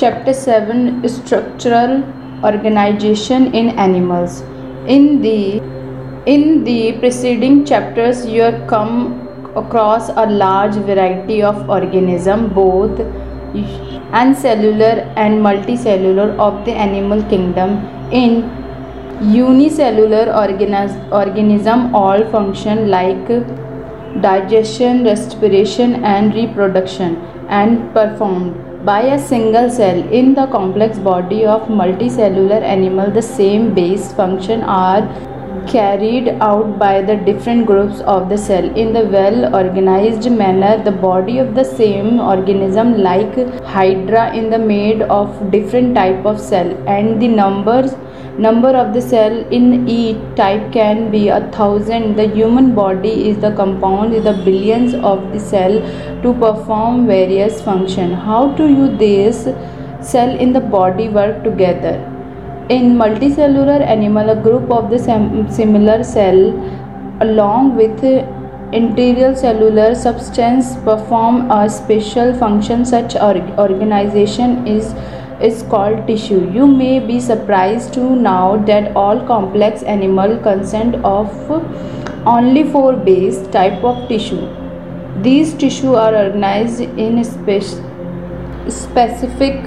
Chapter 7 Structural Organization in Animals. In the in the preceding chapters, you have come across a large variety of organisms, both unicellular and multicellular of the animal kingdom. In unicellular organis- organism, all function like digestion, respiration, and reproduction, and performed by a single cell in the complex body of multicellular animal the same base function are carried out by the different groups of the cell. In the well organized manner the body of the same organism like hydra in the made of different type of cell and the numbers number of the cell in each type can be a thousand. The human body is the compound with the billions of the cell to perform various function. How do you this cell in the body work together? In multicellular animal a group of the similar cell along with interior cellular substance perform a special function. Such organization is is called tissue. You may be surprised to know that all complex animal consist of only four base type of tissue. These tissue are organized in spe- specific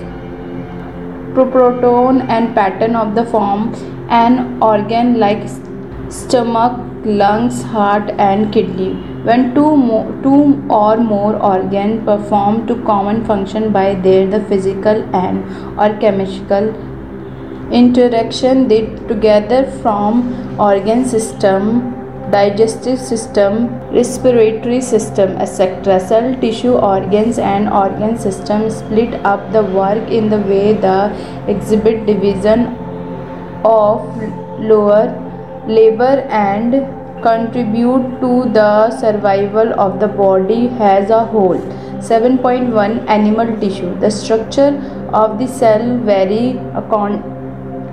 proton and pattern of the form an organ like stomach, lungs, heart and kidney when two, two or more organs perform two common function by their the physical and or chemical interaction they together from organ system digestive system respiratory system etc cell tissue organs and organ system split up the work in the way the exhibit division of lower labor and contribute to the survival of the body as a whole. 7.1 animal tissue. The structure of the cell vary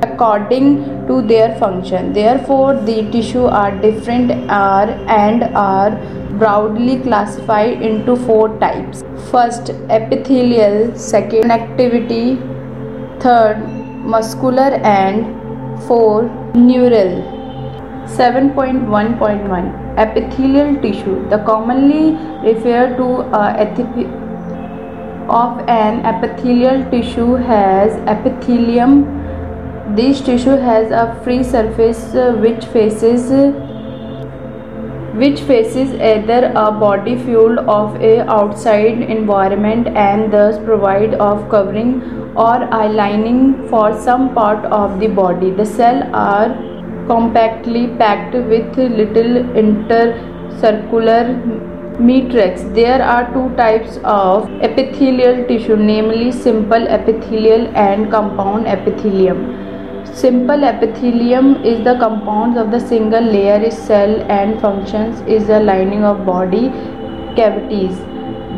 according to their function. Therefore the tissue are different are and are broadly classified into four types. First epithelial second activity. Third muscular and four neural 7.1.1 Epithelial tissue The commonly referred to a of an epithelial tissue has epithelium. This tissue has a free surface uh, which faces which faces either a body field of a outside environment and thus provide of covering or eye lining for some part of the body. The cell are compactly packed with little intercellular matrix. There are two types of epithelial tissue, namely simple epithelial and compound epithelium. Simple epithelium is the compounds of the single layer cell and functions is the lining of body cavities,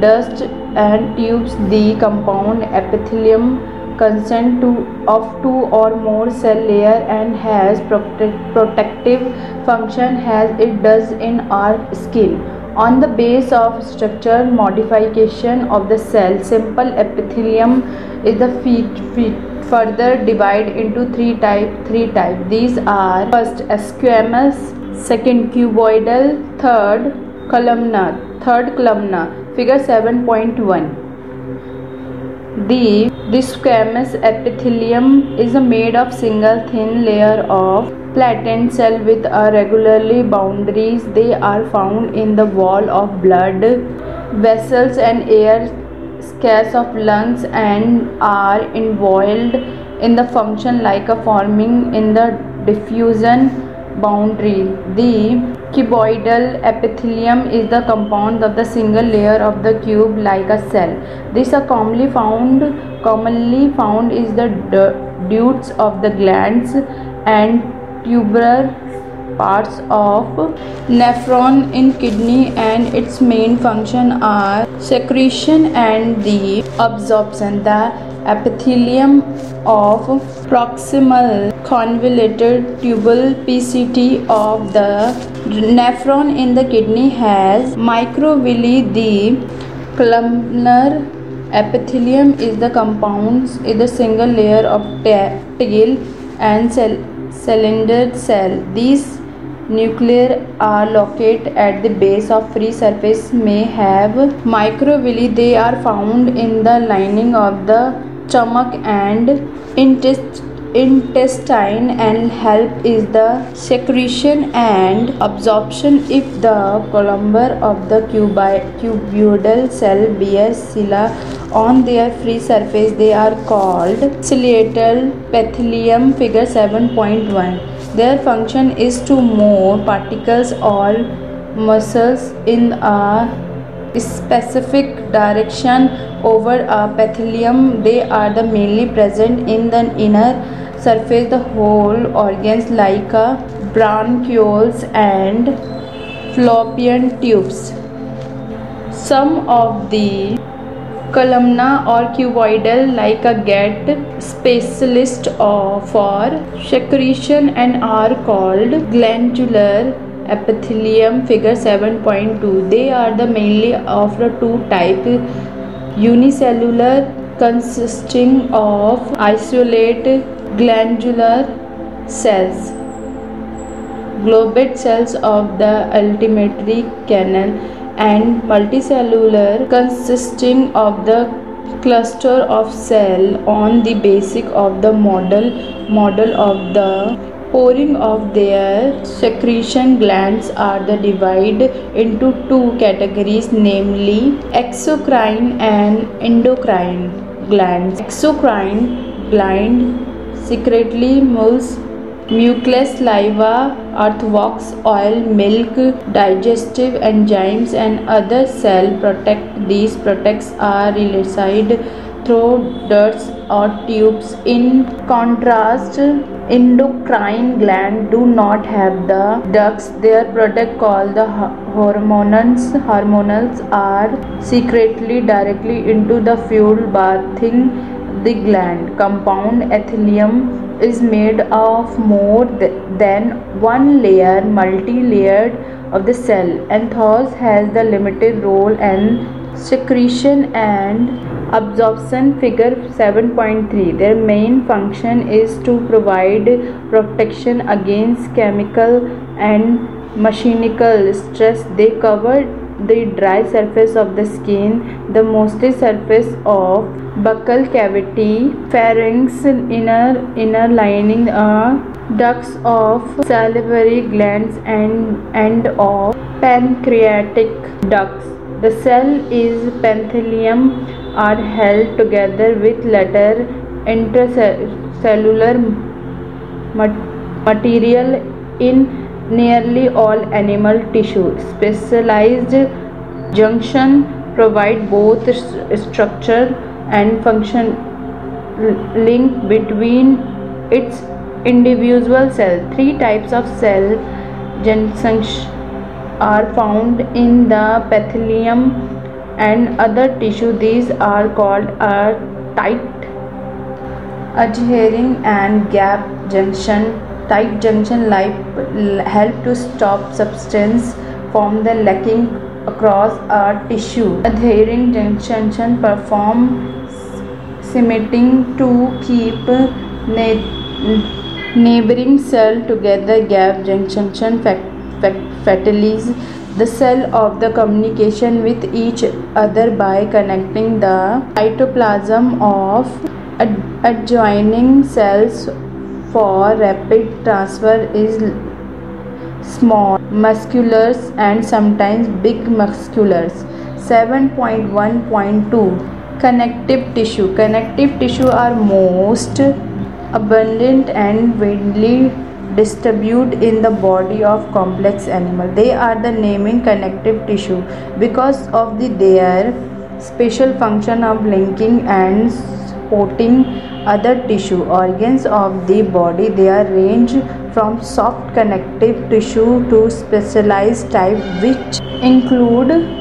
dust and tubes. The compound epithelium consent to of two or more cell layer and has protective function as it does in our skin. On the base of structure modification of the cell simple epithelium is the feet further divide into three type three type. These are first squamous second cuboidal third columnar third columnar. Figure 7.1 the squamous epithelium is made of single thin layer of flattened cell with a regularly boundaries. They are found in the wall of blood vessels and air scarce of lungs and are involved in the function like a forming in the diffusion boundary. The cuboidal epithelium is the compound of the single layer of the cube like a cell. This are commonly found commonly found is the ducts of the glands and tubular parts of nephron in kidney and its main function are secretion and the absorption. The epithelium of proximal convoluted tubule PCT of the nephron in the kidney has microvilli. The columnar epithelium is the compounds is the single layer of tail and cell, cylinder cell. These nuclei are located at the base of free surface may have microvilli. They are found in the lining of the stomach and intestine intestine and help is the secretion and absorption if the columnar of the cuboidal cell bears cilia on their free surface. They are called ciliated epithelium figure 7.1 their function is to move particles or muscles in a specific direction over a epithelium they are the mainly present in the inner surface. The whole organs like a bronchioles and fallopian tubes. Some of the columnar or cuboidal like a get specialist for secretion and are called glandular epithelium figure 7.2 they are the mainly of the two type unicellular consisting of isolate glandular cells goblet cells of the alimentary canal and multicellular consisting of the cluster of cell on the basic of the model model of the pouring of their secretion glands are the divide into two categories namely exocrine and endocrine glands. Exocrine gland secretly moves mucus saliva earthworks oil milk digestive enzymes and other cell protect these products are released through ducts or tubes. In contrast endocrine gland do not have the ducts. Their product called the hormones hormonals are secretly directly into the fuel bathing the gland. Compound epithelium is made of more than one layer multi-layered of the cell. And thus has the limited role in secretion and absorption figure 7.3 their main function is to provide protection against chemical and mechanical stress. They cover the dry surface of the skin the moisty surface of buccal cavity pharynx inner inner lining uh, ducts of salivary glands and end of pancreatic ducts. The cell is epithelium are held together with later intracellular material in nearly all animal tissue. Specialized junction provide both structure and function link between its individual cell. Three types of cell junctions are found in the epithelium and other tissue these are called a tight adhering and gap junction tight junction help to stop substance from the lacking across a tissue. Adhering junction perform cementing to keep neighboring cell together gap junction fatalities the cell of the communication with each other by connecting the cytoplasm of adjoining cells for rapid transfer is small musculars and sometimes big musculars 7.1.2 connective tissue. Connective tissue are most abundant and widely distributed in the body of complex animal. They are the naming connective tissue. Because of the their special function of linking and supporting other tissue organs of the body. They are range from soft connective tissue to specialized type which include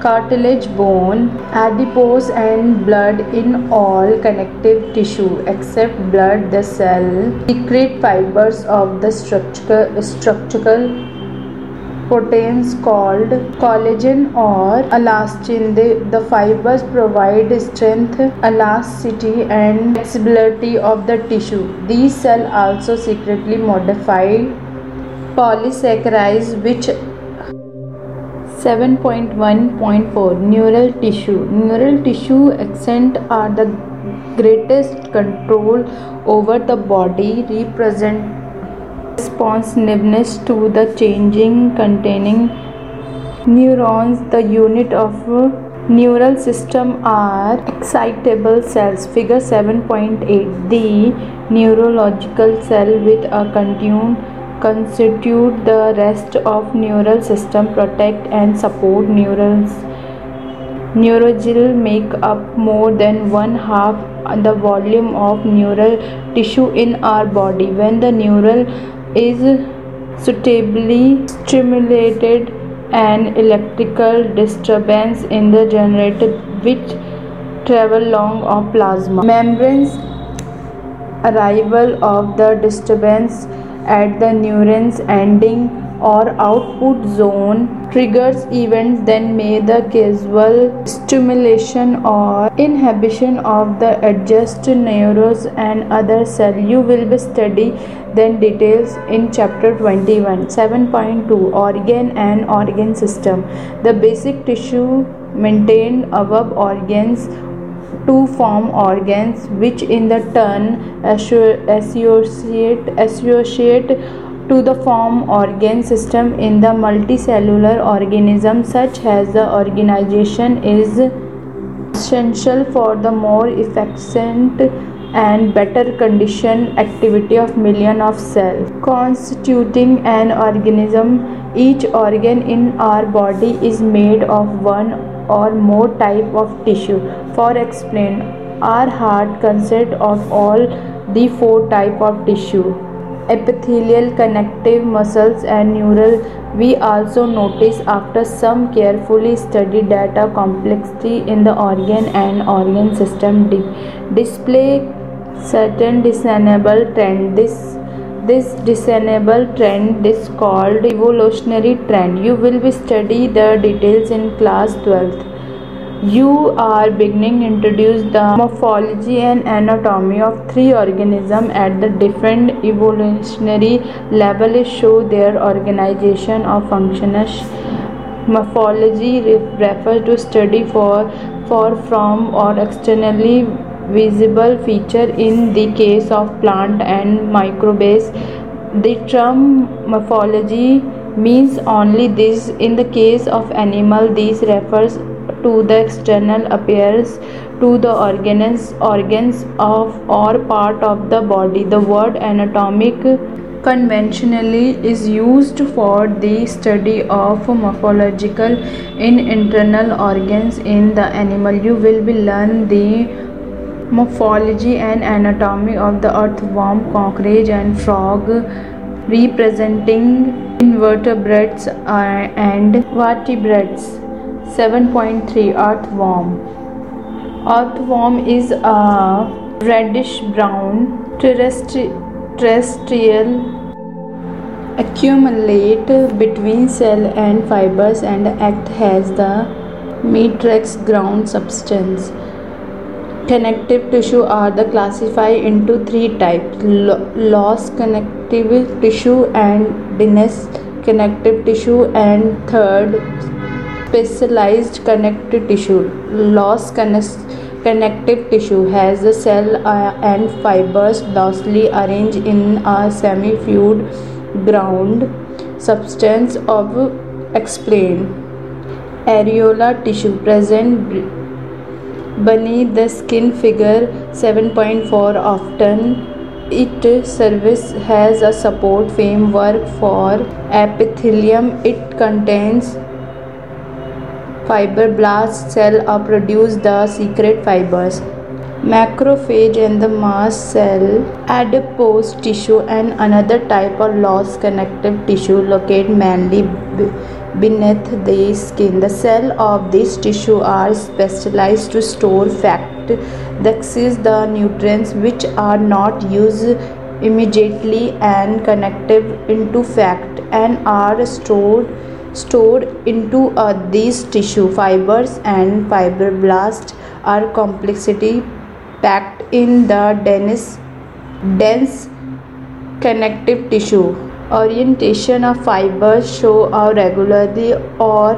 cartilage, bone, adipose and blood in all connective tissue except blood the cell secrete fibers of the structural proteins called collagen or elastin. The, the fibers provide strength, elasticity, and flexibility of the tissue. These cells also secretly modify polysaccharides which 7.1.4 Neural tissue Neural tissue accent are the greatest control over the body represent responsiveness to the changing containing neurons. The unit of neural system are excitable cells. Figure 7.8 the neurological cell with a continuum constitute the rest of neural system protect and support neurons neurogel make up more than one half the volume of neural tissue in our body. When the neural is suitably stimulated an electrical disturbance in the generator which travel along of plasma. Membranes arrival of the disturbance at the neurons ending or output zone triggers events then may the causal stimulation or inhibition of the adjust neurons and other cell. You will be study then details in chapter 21 7.2 organ and organ system. The basic tissue maintained above organs to form organs which in the turn associate associate to the form organ system in the multicellular organism. Such as the organization is essential for the more efficient and better condition activity of million of cells. Constituting an organism each organ in our body is made of one or more type of tissue. For explain our heart consists of all the four type of tissue epithelial connective muscles and neural. We also notice after some carefully studied data complexity in the organ and organ system di display certain discernible trend. This this discernible trend is called evolutionary trend. You will be study the details in class 12th you are beginning introduce the morphology and anatomy of three organisms at the different evolutionary level show their organization or functions morphology refers to study for for from or externally visible feature in the case of plant and microbes. The term morphology means only this. In the case of animal this refers to the external appearance to the organs organs of or part of the body. The word anatomic conventionally is used for the study of morphological in internal organs in the animal. You will be learn the morphology and anatomy of the earthworm cockroach and frog representing invertebrates uh, and vertebrates 7.3 Earthworm. Earthworm is a reddish brown terrestrial accumulate between cell and fibers and act as the matrix ground substance. Connective tissue are the classified into three types loose connective tissue and dense connective tissue and third specialized connective tissue. Loose connective tissue has the cell uh, and fibers loosely arranged in a semi-fluid ground substance of explain areolar tissue present beneath the skin figure 7.4 often it serves has a support framework for epithelium it contains Fibroblast cell are produce the secret fibers. Macrophage and the mast cell, adipose tissue and another type of loose connective tissue locate mainly beneath the skin. The cell of this tissue are specialized to store fat, that is the nutrients which are not used immediately and connective into fat and are stored stored into uh, these tissue fibers and fibroblasts are complexity packed in the dense dense connective tissue. Orientation of fibers show a regularly or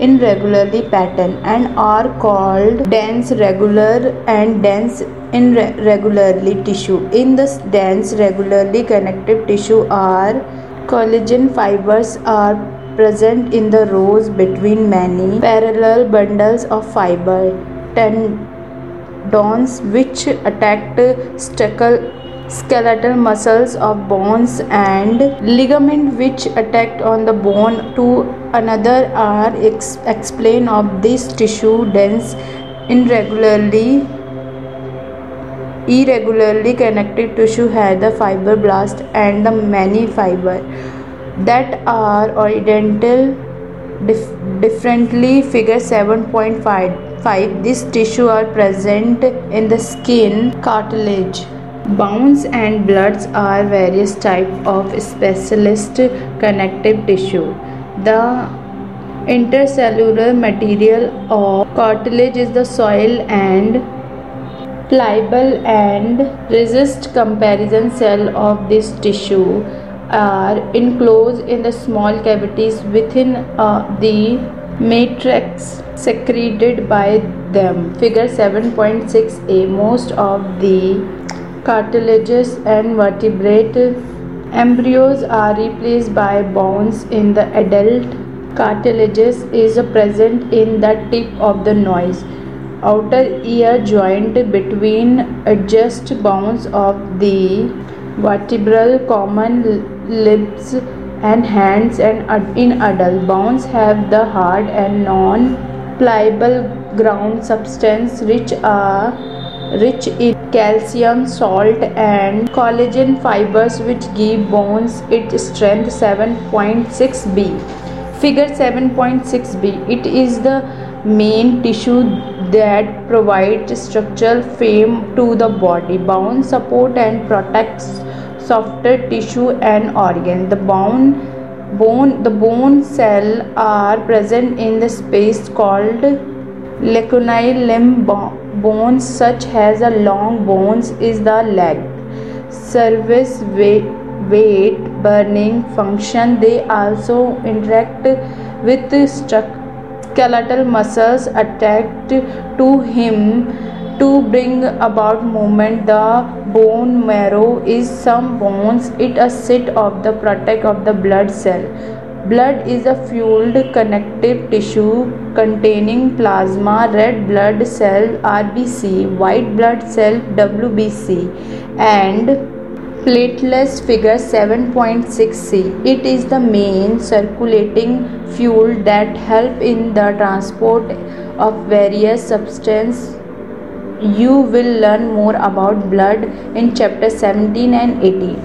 irregularly pattern and are called dense regular and dense irregularly tissue. In the dense regularly connective tissue are collagen fibers are present in the rows between many parallel bundles of fiber. Tendons which attack skeletal muscles of bones and ligament which attack on the bone to another are ex- explain of this tissue dense irregularly irregularly connected tissue has the fibroblast and the many fiber that are oriented dif- differently figure 7.5 this tissue are present in the skin cartilage. Bones and bloods are various type of specialist connective tissue. The intercellular material of cartilage is the soil and pliable and resist comparison cell of this tissue are enclosed in the small cavities within uh, the matrix secreted by them. Figure 7.6a Most of the cartilages and vertebrate embryos are replaced by bones in the adult. Cartilages is present in the tip of the nose outer ear joint between adjust bones of the vertebral common lips and hands and in adult bones have the hard and non pliable ground substance rich are rich in calcium salt and collagen fibers which give bones its strength 7.6b figure 7.6b it is the main tissue that provides structural frame to the body. Bone support and protects softer tissue and organ. The bone bone the bone cell are present in the space called lacunae limb bones such as a long bones is the leg. Service weight, weight burning function. They also interact with skeletal muscles attached to him to bring about movement the bone marrow is some bones. It a sit of the protect of the blood cell. Blood is a fueled connective tissue containing plasma. Red blood cell rbc white blood cell wbc and platelets figure 7.6c it is the main circulating fuel that help in the transport of various substances you will learn more about blood in chapter 17 and 18.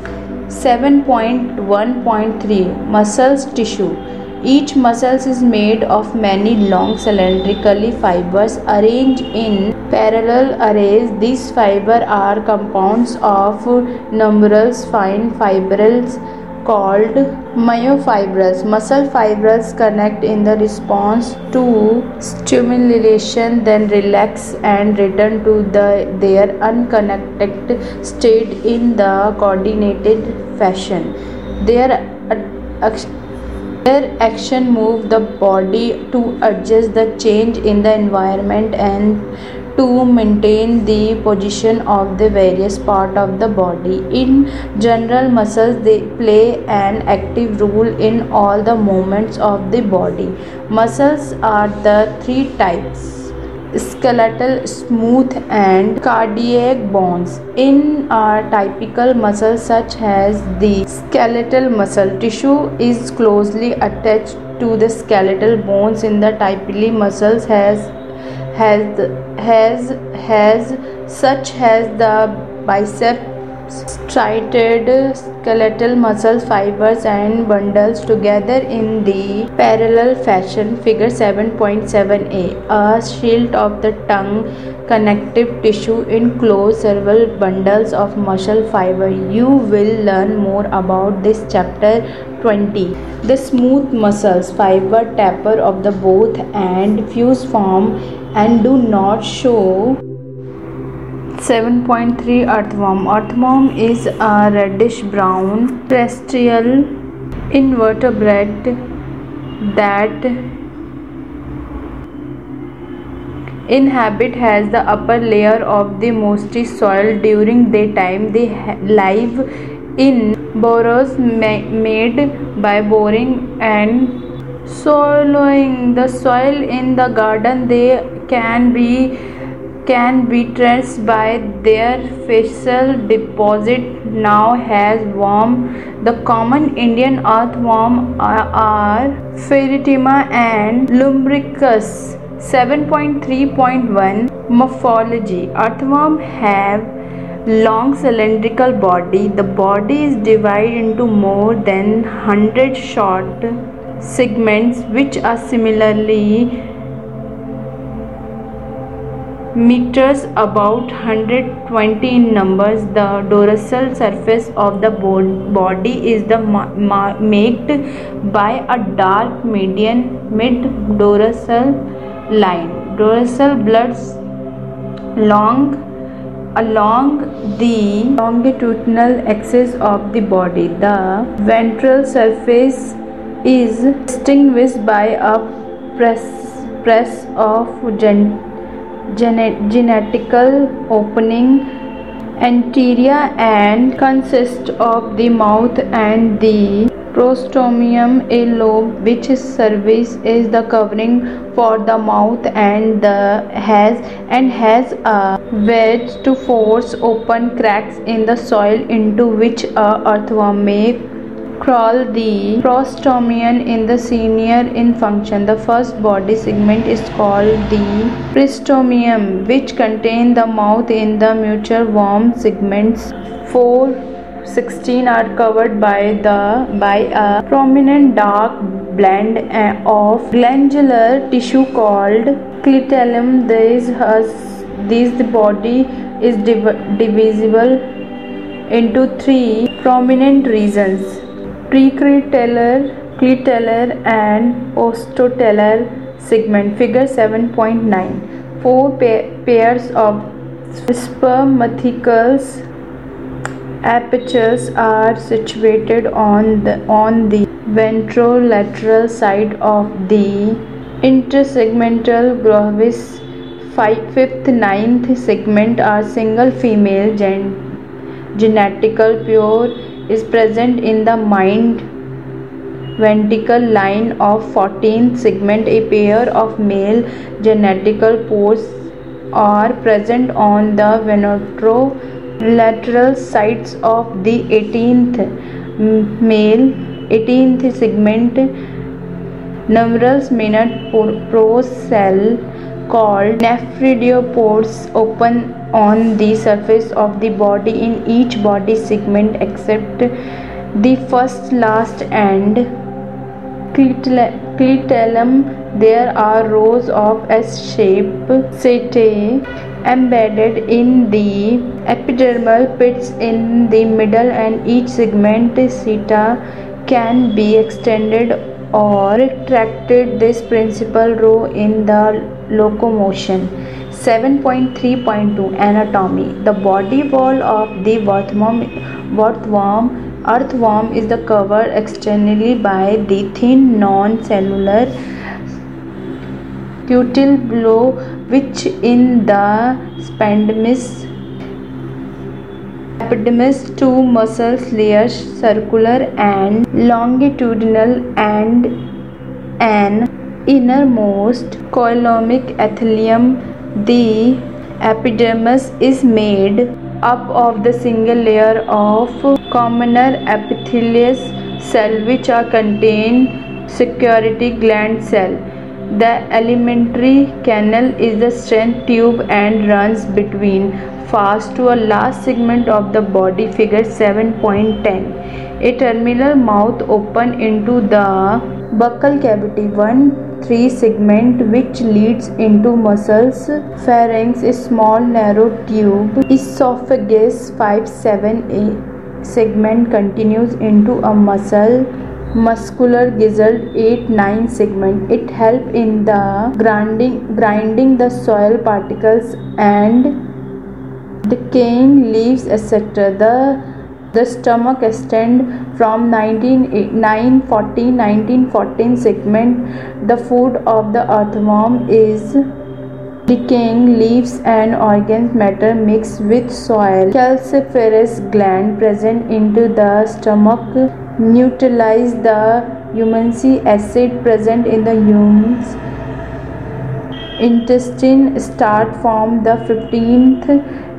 7.1.3 Muscles tissue. Each muscle is made of many long cylindrically fibers arranged in parallel arrays. These fibers are compounds of numerous fine fibrils called myofibrils. Muscle fibrils connect in the response to stimulation, then relax and return to the, their unconnected state in the coordinated fashion. Their, their action move the body to adjust the change in the environment and to maintain the position of the various part of the body. In general muscles they play an active role in all the movements of the body. Muscles are the three types skeletal smooth and cardiac bones. In our typical muscles such as the skeletal muscle tissue is closely attached to the skeletal bones in the typically muscles has has has has such as the biceps striated skeletal muscle fibers and bundles together in the parallel fashion figure 7.7a a shield of the tongue connective tissue enclose several bundles of muscle fiber you will learn more about this chapter 20. The smooth muscles fiber taper of the both and fuse form and do not show 7.3 Earthworm. Earthworm is a reddish brown terrestrial invertebrate that inhabit has the upper layer of the moisty soil during daytime. They live in burrows ma- made by boring and swallowing the soil in the garden they can be can be traced by their fossil deposit now has worm the common indian earthworm are, Pheretima and lumbricus. 7.3.1 Morphology. Earthworm have long cylindrical body. The body is divided into more than 100 short segments which are similarly meters about 120 in numbers the dorsal surface of the body is the marked by a dark median mid dorsal line. Dorsal bloods long along the longitudinal axis of the body. The ventral surface is distinguished by a press, press of gen, genetical opening anterior and consists of the mouth and the prostomium a lobe which serves as the covering for the mouth and the has and has a wedge to force open cracks in the soil into which a earthworm may crawl the prostomium in the senior in function. The first body segment is called the prostomium which contain the mouth in the mutual worm segments. 4 16 are covered by the by a prominent dark blend eh, of glandular tissue called clitellum. This has this body is div divisible into three prominent regions preclitellar clitellar and ostotellar segment. Figure 7.9 four pa pairs of spermathecals apertures are situated on the on the ventrolateral side of the intersegmental globus fifth ninth segment are single female gen genetical pure is present in the mind ventricle line of 14th segment. A pair of male genital pores are present on the ventrolateral lateral sides of the 18th male 18th segment. Numerous minute pore cell called nephridiopores open on the surface of the body in each body segment except the first last and clitellum. There are rows of S-shaped setae embedded in the epidermal pits in the middle and each segment seta can be extended or retracted this principal row in the locomotion 7.3.2 anatomy. The body wall of the earthworm, earthworm is the covered externally by the thin non-cellular cuticle below which in the epidermis epidermis two muscle layers circular and longitudinal and an innermost coelomic epithelium the epidermis is made up of the single layer of commoner epithelial cell which are contained secretory gland cell. The alimentary canal is the strength tube and runs between fast to a last segment of the body figure 7.10 a terminal mouth open into the buccal cavity one three segment which leads into muscles pharynx a small narrow tube esophagus 5 7 a segment continues into a muscle muscular gizzard 8-9 segment. It help in the grinding, grinding the soil particles and decaying leaves etc. The the stomach extend from 1940-1914 segment. The food of the earthworm is decaying leaves and organ matter mixed with soil. Calciferous gland present into the stomach neutralize the humic acid present in the humus intestine start from the 15th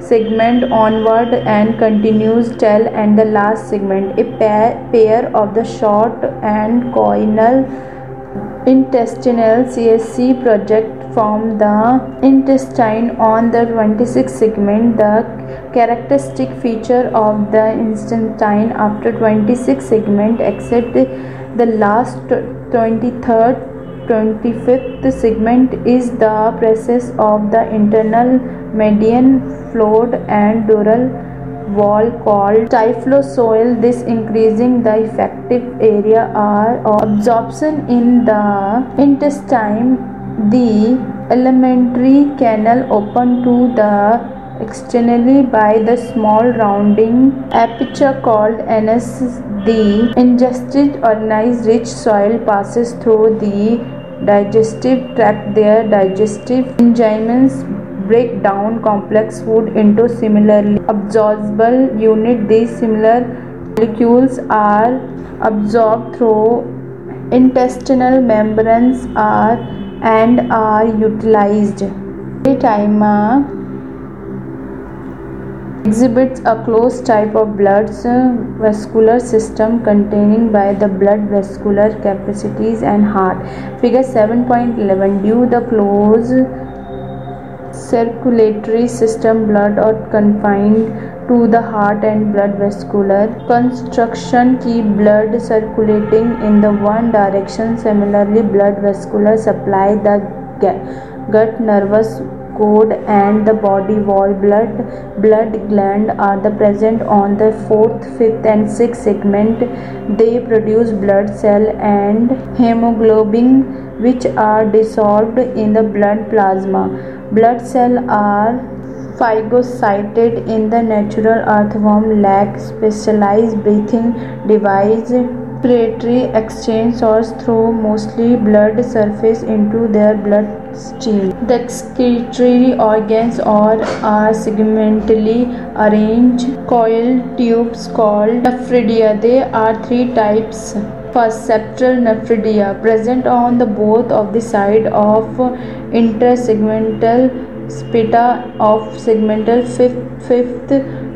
segment onward and continues till and the last segment. A pair, pair of the short and coinal intestinal CSC project from the intestine. On the 26th segment the characteristic feature of the intestine. After 26 segment except the last 23rd 25th segment is the process of the internal median floor and dural wall called typhlosole this increasing the effective area of absorption in the intestine. The alimentary canal open to the externally by the small rounding aperture called anus the ingested organized rich soil passes through the digestive tract. Their digestive enzymes break down complex food into similarly absorbable unit. These similar molecules are absorbed through intestinal membranes are and are utilized. Time uh, exhibits a closed type of blood vascular system containing by the blood vascular capacities and heart. Figure 7.11 Due the closed circulatory system blood are confined to the heart and blood vascular construction keep blood circulating in the one direction similarly blood vascular supply the gut nervous cord and the body wall blood blood gland are the present on the fourth fifth and sixth segment. They produce blood cell and hemoglobin which are dissolved in the blood plasma. Blood cell are phagocyted in the natural earthworm lack specialized breathing device respiratory exchange source through mostly blood surface into their bloodstream. The excretory organs are, are segmentally arranged coiled tubes called nephridia. There are three types. First, septal nephridia present on the both of the side of intersegmental spita of segmental fifth, fifth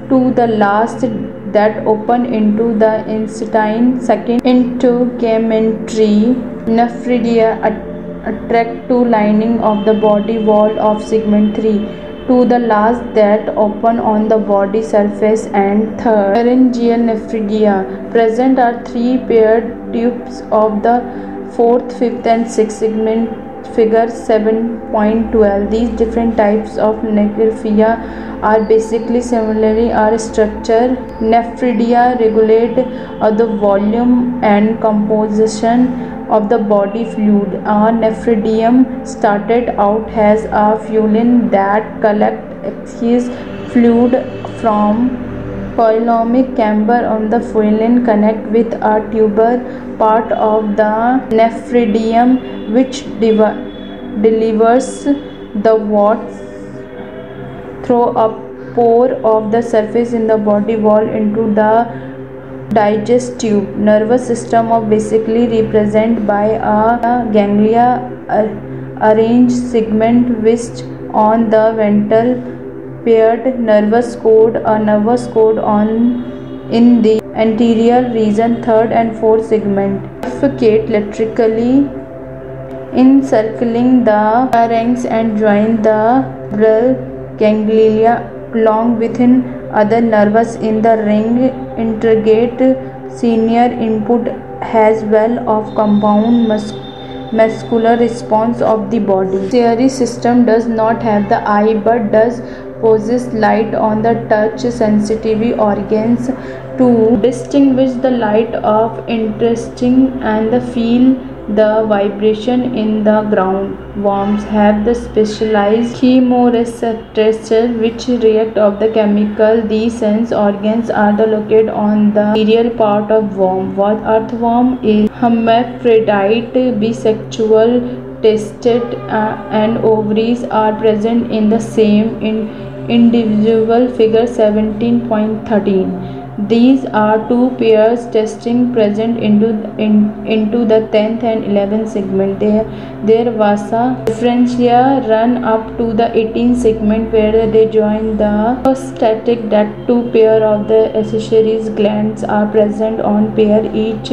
to the last that open into the intestine second into integumentary nephridia attract to lining of the body wall of segment 3 to the last that open on the body surface. And third pharyngeal nephridia. Present are three paired tubes of the fourth fifth and sixth segment figure 7.12 these different types of nephridia are basically similarly are structure nephridia regulate uh, the volume and composition of the body fluid. A nephridium started out as a fuelin that collect excess fluid from coelomic chamber on the fuelin connect with a tuber part of the nephridium which delivers the water through a pore of the surface in the body wall into the digestive tube. Nervous system of basically represented by a ganglia arranged segment which on the ventral paired nervous cord a nervous cord on in the anterior region third and fourth segment bifurcate laterally encircling the pharynx and join the brachial ganglia long within other nerves in the ring integrate senior input as well of compound muscular response of the body. Theory system does not have the eye but does possess light on the touch sensitive organs to distinguish the light of interesting and the feel the vibration in the ground. Worms have the specialized chemoreceptors which react of the chemical. These sense organs are located on the anterior part of worm. What earthworm is hermaphrodite bisexual tested uh, and ovaries are present in the same in individual figure 17.13 these are two pairs testing present into in, into the 10th and 11th segment. There, their vasa deferentia run up to the 18th segment where they join the static that two pair of the accessories glands are present on pair each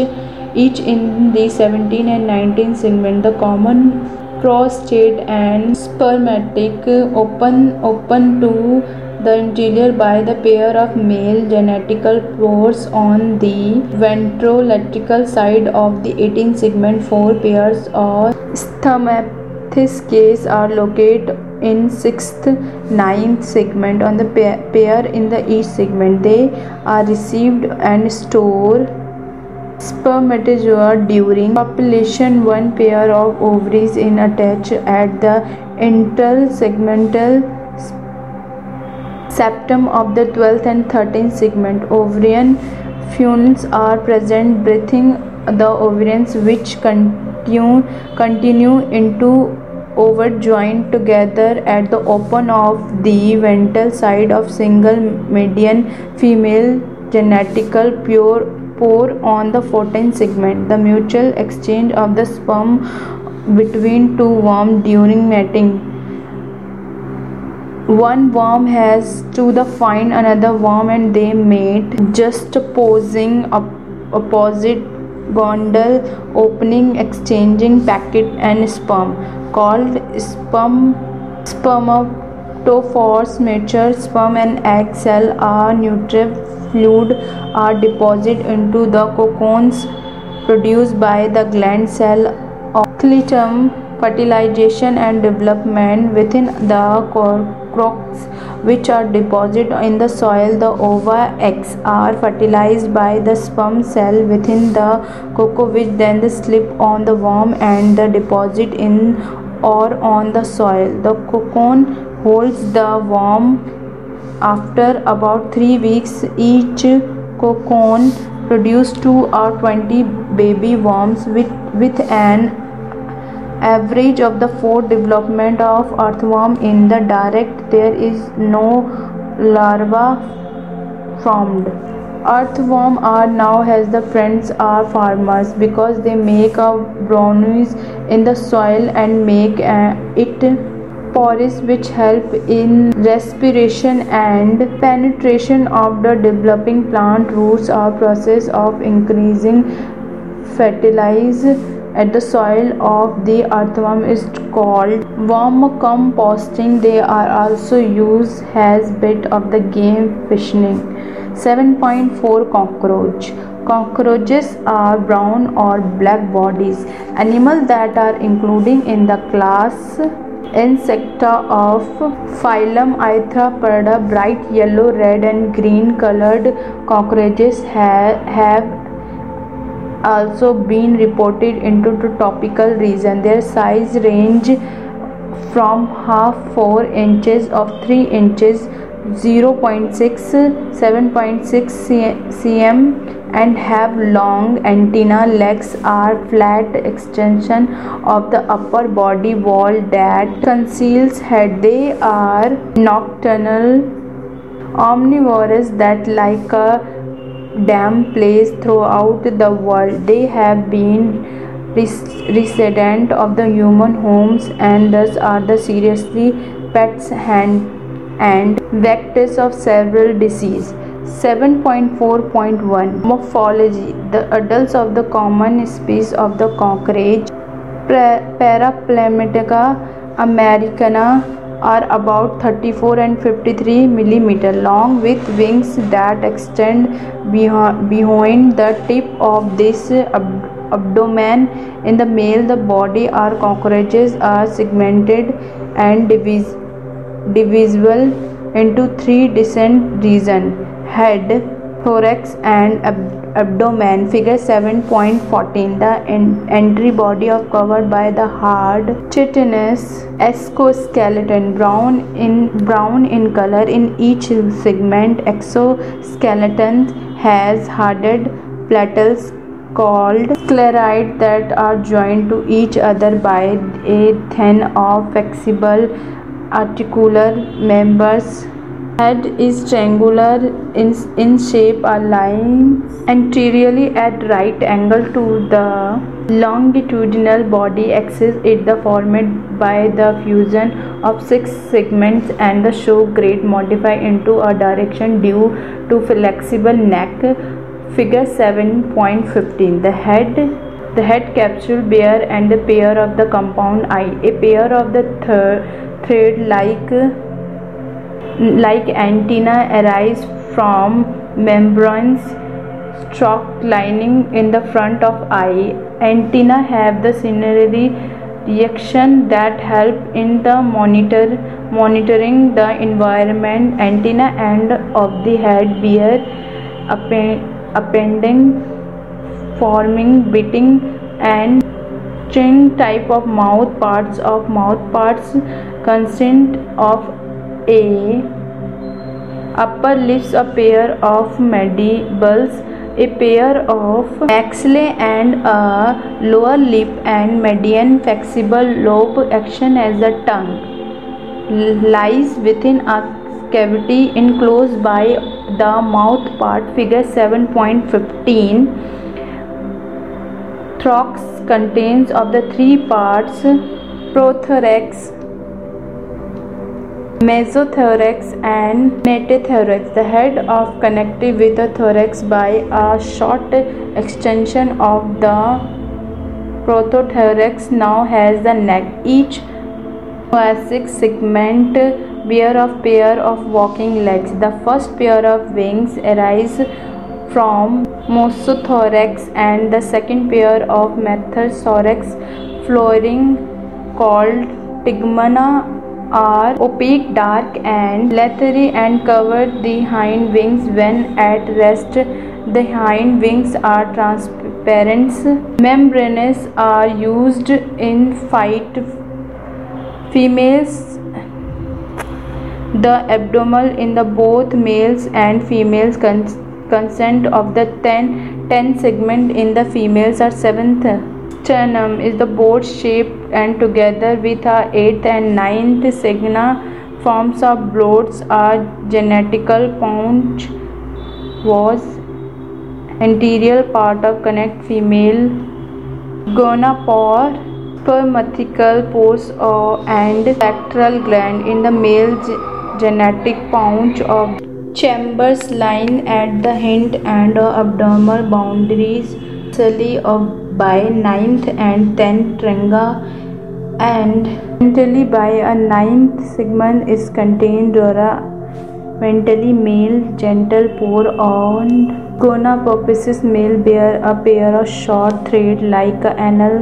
each in the 17 and 19 segment. The common prostate and spermatic open open to the interior by the pair of male genital pores on the ventrolateral side of the 18 segment. Four pairs of spermatocysts are located in 6th 9th segment on the pair in the each segment they are received and store spermatozoa during population one pair of ovaries in attach at the intersegmental septum of the 12th and 13th segment. Ovarian functions are present breathing the ovaries which continue, continue into ovate joined together at the open of the ventral side of single median female genetical pure pore on the 14th segment. The mutual exchange of the sperm between two worms during mating one worm has to the find another worm and they mate just posing opposite bundle opening exchanging packet and sperm called sperm spermatophores mature sperm and egg cell are nutrient fluid are deposited into the cocoons produced by the gland cell. Of fertilization and development within the crocs which are deposited in the soil the ova eggs are fertilized by the sperm cell within the cocoon which then the slip on the worm and the deposit in or on the soil. The cocoon holds the worm after about 3 weeks. Each cocoon produces 2 or 20 baby worms with, with an average of the four development of earthworm. In the direct there is no larva formed. Earthworm are now has the friends are farmers because they make a brownies in the soil and make uh, it porous which help in respiration and penetration of the developing plant roots are process of increasing fertilize at the soil of the earthworm is called worm composting. they are also used as bit of the game fishing 7.4 cockroach. Cockroaches are brown or black bodies. Animals that are including in the class insecta of phylum Arthropoda bright yellow red and green colored cockroaches have, also been reported into the tropical region. Their size range from half 4 inches of 3 inches 0.6 7.6 cm and have long antenna legs are flat extension of the upper body wall that conceals head they are nocturnal omnivores that like a dam plays throughout the world. They have been resident of the human homes and thus are the seriously pets and, and vectors of several diseases. 7.4.1 Morphology The adults of the common species of the cockroach Periplaneta americana are about 34 and 53 millimeter long with wings that extend behind the tip of this ab- abdomen in the male the body or cockroaches are segmented and divis- divisible into three distinct regions head, thorax, and ab- abdomen. Figure 7.14 The en- entry body of covered by the hard chitinous exoskeleton brown in brown in color in each segment exoskeleton has hardened plattles called scleroid that are joined to each other by a thin or flexible articular members. Head is triangular in, in shape or lying anteriorly at right angle to the longitudinal body axis. It the formed by the fusion of six segments and the show grade modify into a direction due to flexible neck. Figure 7.15 the head the head capsule bear and a pair of the compound eye. A pair of the thread like like antenna arise from membranes stalk lining in the front of eye. Antenna have the scenery reaction that help in the monitor monitoring the environment. Antenna and of the head bear appending forming beating and chin type of mouth parts of mouth parts consist of a upper lips a pair of mandibles a pair of maxillae and a lower lip and median flexible lobe action as a tongue. Lies within a cavity enclosed by the mouth part figure 7.15 thorax contains of the three parts prothorax mesothorax and metathorax. The head of connected with the thorax by a short extension of the prothorax now has the neck. Each thoracic segment bear of pair of walking legs. The first pair of wings arise from mesothorax and the second pair of metathorax flooring called stigma are opaque, dark, and leathery and cover the hind wings when at rest. The hind wings are transparent. Membranes are used in fight. Females the abdomen in the both males and females consent of the 10, 10 segment in the females are seventh. Sternum is the boat shape and together with our 8th and 9th segna forms of bloats are genetical paunch was anterior part of connect female gonopore spermatical pores or uh, and pectoral gland in the male genetic pouch of chambers line at the hind and abdominal boundaries of by ninth and tenth tranga and mentally by a ninth segment is contained dura mentally male gentle pore on gonapophysis male bear a pair of short thread like anal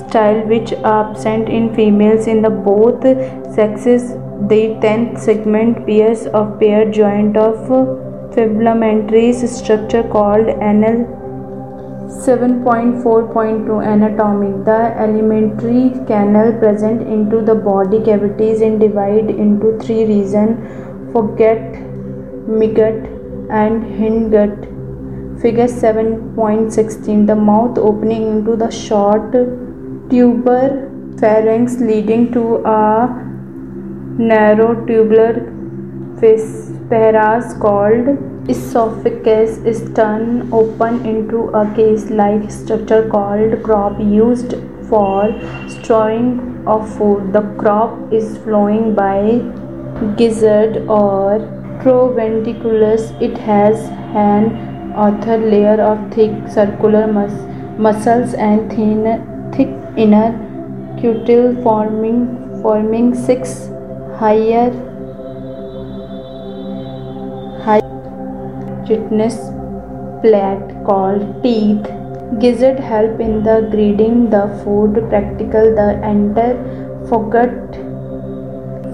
style which are absent in females in the both sexes the 10th segment pairs of pair joint of filamentary structure called anal 7.4.2 Anatomy The alimentary canal present into the body cavities and divide into three regions foregut, midgut and hindgut. Figure 7.16 The mouth opening into the short tuber pharynx leading to a narrow tubular pharos called esophagus is turned open into a case-like structure called crop used for storing of food. The crop is flowing by gizzard or proventriculus. It has an outer layer of thick circular mus- muscles and thin, thick inner cuticle forming forming six higher chitinous plate called teeth. Gizzard help in the greeting the food practical the enter foregut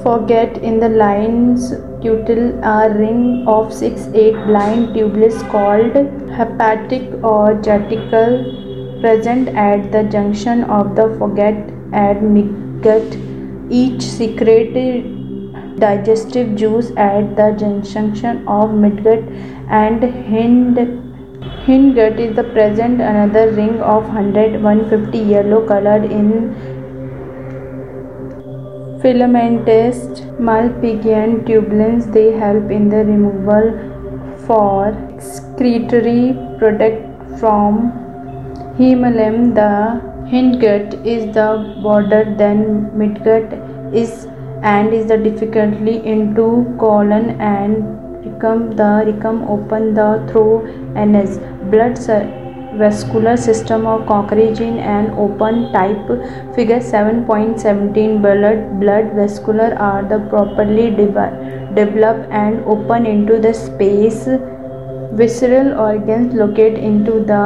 foregut in the lines cuttle, a ring of 6-8 blind tubules called hepatic or reticle present at the junction of the foregut and midgut. Each secrete digestive juice at the junction of midgut and hind hindgut is the present another ring of 100 150 yellow colored in filamentous Malpighian tubules. They help in the removal for excretory product from hymenum the hindgut is the border then midgut is and is the difficultly into colon and rectum the rectum open the through anus. Blood vascular system of cockroach and open type figure 7.17 blood blood vascular are the properly developed and open into the space. Visceral organs locate into the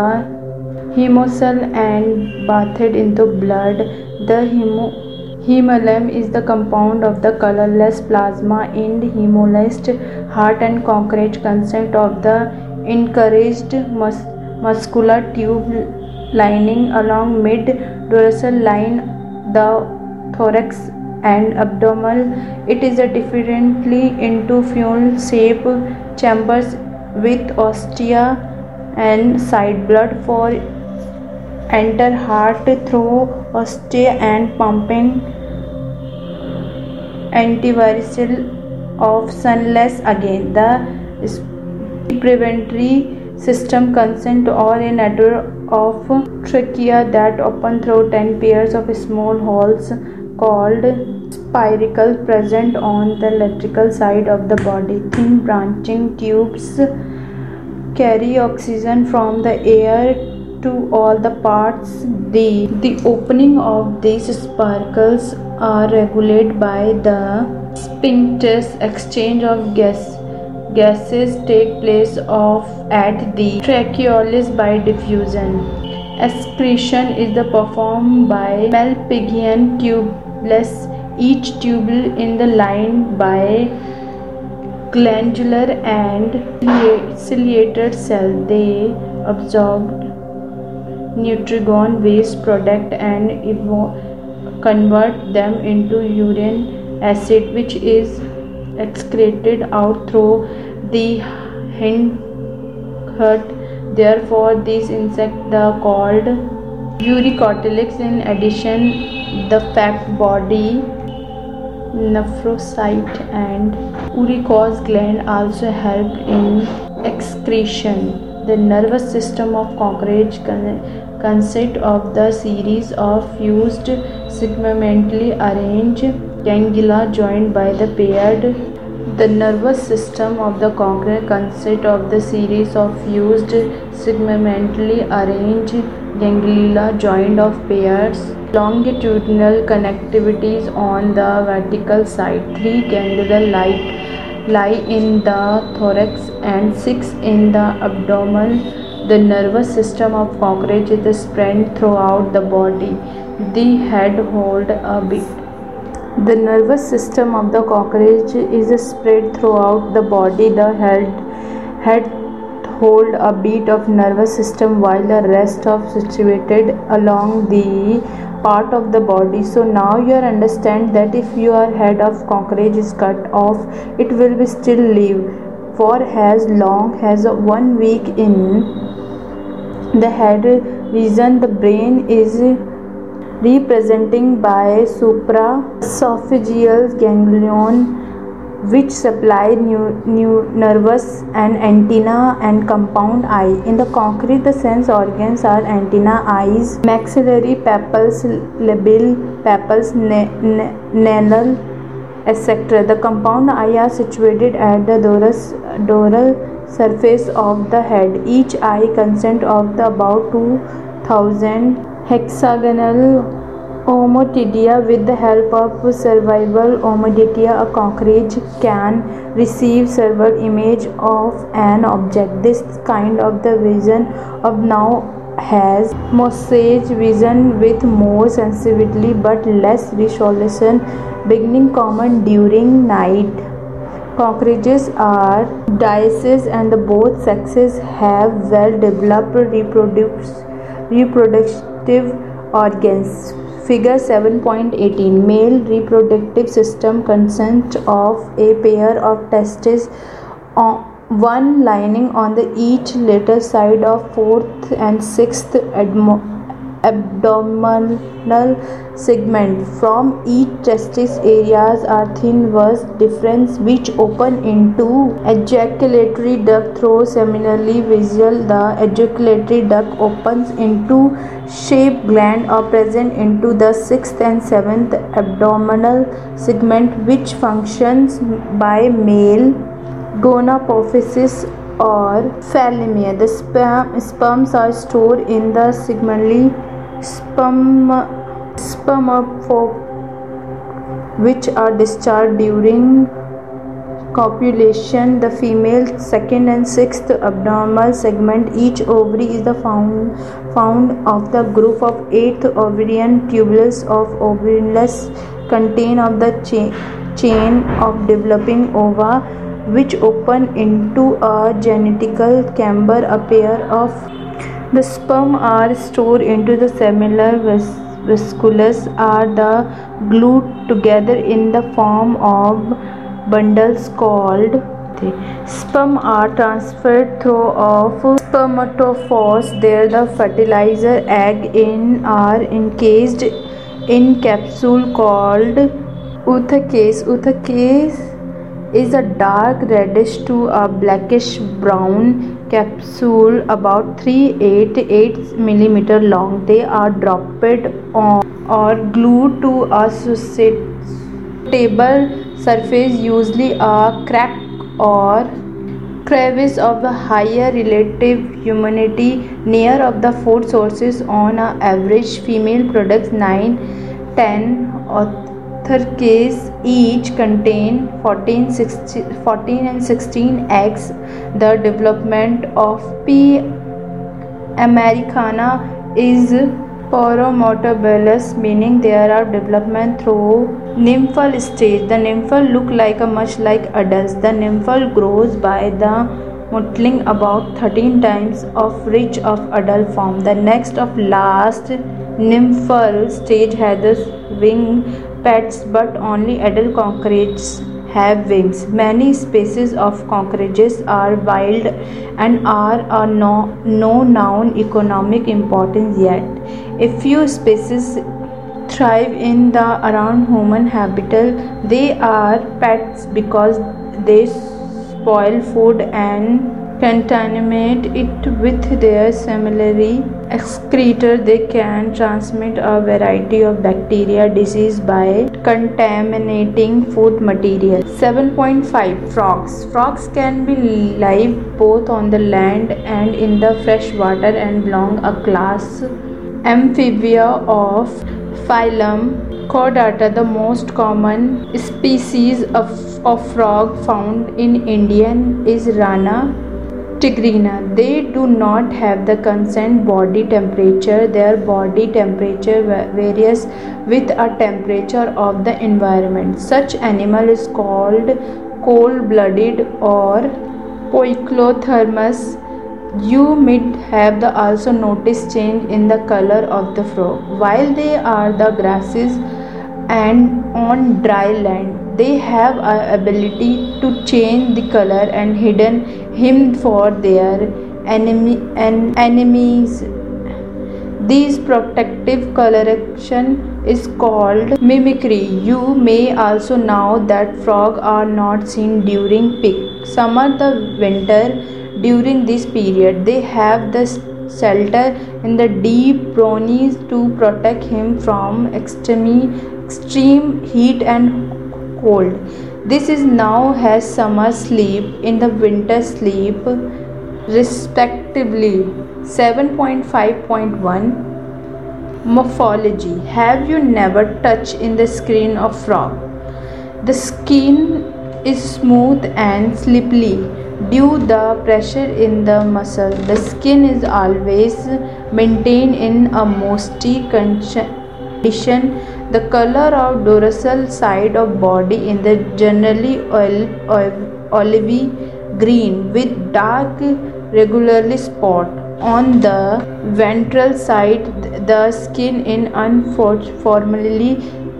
hemocoel and bathed into blood. The hemo Hymenum is the compound of the colorless plasma in hemolyzed heart and concrete consent of the encouraged muscle muscular tube lining along mid dorsal line the thorax and abdomen it is a differently into fuel shape chambers with ostia and side blood for enter heart through ostia and pumping antiviral of sunless again the preventary system consent or a network of trachea that open through 10 pairs of small holes called spiracles present on the lateral side of the body. Thin branching tubes carry oxygen from the air to all the parts. The, the opening of these spiracles are regulated by the sphincters exchange of gas gases take place of at the tracheoles by diffusion. Excretion is the performed by Malpighian tubules, each tubule in the line by glandular and ciliated cell. They absorb nutrient waste product and convert them into uric acid which is excreted out through the hindgut. Therefore, these insects are called uricotelics. In addition, the fat body nephrocyte and uricose gland also help in excretion. The nervous system of cockroach consists of the series of fused segmentally arranged ganglia joined by the paired the nervous system of the cockroach consists of the series of fused segmentally arranged ganglia joined of pairs longitudinal connectivities on the vertical side. Three ganglia lie, lie in the thorax and six in the abdomen. The nervous system of cockroach is spread throughout the body. The head hold a big the nervous system of the cockroach is spread throughout the body. The head, head hold a bit of nervous system while the rest of situated along the part of the body so now you understand that if your head of cockroach is cut off it will be still live for as long as one week in the head region the brain is representing by supraesophageal ganglion which supply new, new nervous and antenna and compound eye. In the concrete, the sense organs are antenna, eyes, maxillary papules, labial papules, nasal, etc. The compound eye are situated at the dorus, dorsal surface of the head. Each eye consists of the about 2000 hexagonal ommatidia with the help of survival ommatidia a cockroach can receive several image of an object this kind of the vision of now has mosaic vision with more sensitivity but less resolution beginning common during night Cockroaches are dioecious and both sexes have well developed reproductive organs. Figure 7.18 Male reproductive system consists of a pair of testes, one lining on the each lateral side of fourth and sixth abdominal segment. From each testis areas are thin vas deferens which open into ejaculatory duct through similarly visual the ejaculatory duct opens into shape gland are present into the sixth and seventh abdominal segment which functions by male gonapophysis or fallopian. The sperm, sperms are stored in the segmentally sperm spermatophore which are discharged during copulation. The female second and sixth abdominal segment each ovary is the found found of the group of eight ovarian tubules of ovules contain of the chain chain of developing ova which open into a genital chamber a pair of the sperm are stored into the seminal vesicles are the glued together in the form of bundles called sperm are transferred through of spermatophores. There the fertilizer egg in are encased in capsule called oothocase oothocase is a dark reddish to a blackish brown capsule about three eight eight millimetre long they are dropped or glue to suitable surface usually a crack or crevice of the higher relative humidity near of the food sources on a average female product nine ten or case each contain 14, 16, 14 and 16 eggs. The development of P. americana is paurometabolous meaning there are development through nymphal stage. The nymphal look like a much like adults. The nymphal grows by the mottling about 13 times of reach of adult form. The next of last nymphal stage has the wing pets but only adult cockroaches have wings. Many species of cockroaches are wild and are of no, no known economic importance yet. A few species thrive in the around human habitat. They are pets because they spoil food and contaminate it with their similarly excreta they can transmit a variety of bacteria disease by contaminating food material. 7.5 frogs. Frogs can be live both on the land and in the fresh water and belong a class amphibia of phylum. Chordata the most common species of, of frog found in indian is rana tigrina they do not have the constant body temperature. Their body temperature varies with a temperature of the environment. Such animal is called cold blooded or poikilothermus you might have also notice change in the color of the frog. While they are the grasses and on dry land they have a ability to change the color and hidden him for their enemy and enemies. This protective coloration is called mimicry. You may also know that frogs are not seen during peak summer the winter during this period. They have the shelter in the deep brownies to protect him from extreme extreme heat and cold. This is now has summer sleep in the winter sleep respectively. 7.5.1 Morphology Have you never touched in the skin of frog? The skin is smooth and slippery due the pressure in the muscle. The skin is always maintained in a moisty condition addition, the color of dorsal side of body is the generally olivey green with dark regularly spot. On the ventral side, the skin is uniformly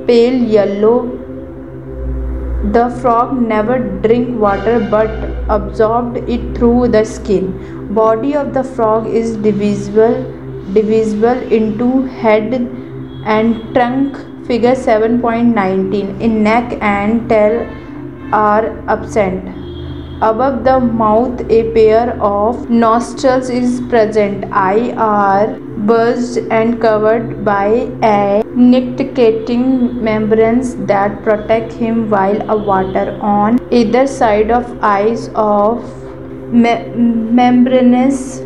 pale yellow. The frog never drink water but absorbed it through the skin. Body of the frog is divisible divisible into head and trunk figure 7.19 in neck and tail are absent. Above the mouth a pair of nostrils is present. Eye are buzzed and covered by a nictitating membranes that protect him while a water on either side of eyes of me- membranous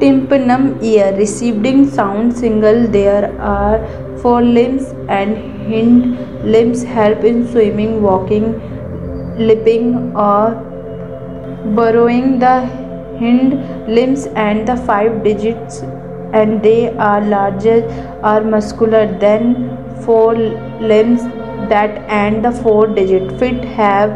tympanum ear receiving sound signal there are four limbs and hind limbs help in swimming walking leaping or burrowing. The hind limbs and the five digits and they are larger or muscular than four limbs that and the four digit. Feet have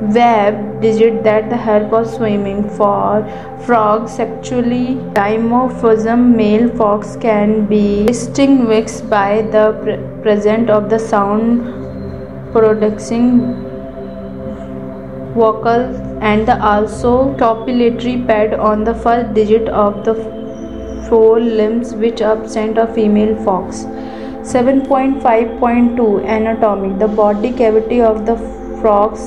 web digit that the help of swimming for frogs sexually dimorphism male fox can be distinguished by the pre presence of the sound producing vocals and the also copulatory pad on the first digit of the four limbs which absent of female fox. 7.5.2 anatomy the body cavity of the frogs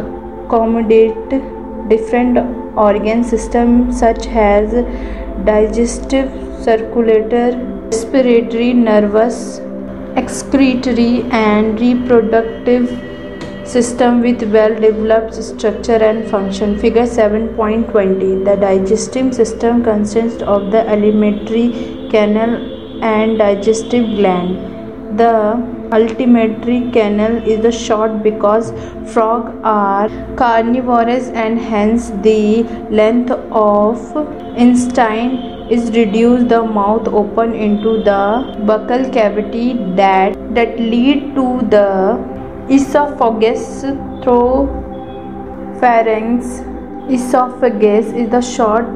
accommodate different organ systems such as digestive, circulatory, respiratory, nervous, excretory and reproductive system with well developed structure and function. Figure 7.20 The digestive system consists of the alimentary canal and digestive gland. The alimentary canal is short because frogs are carnivorous and hence the length of intestine is reduced. The mouth open into the buccal cavity that that lead to the esophagus. Through pharynx esophagus is the short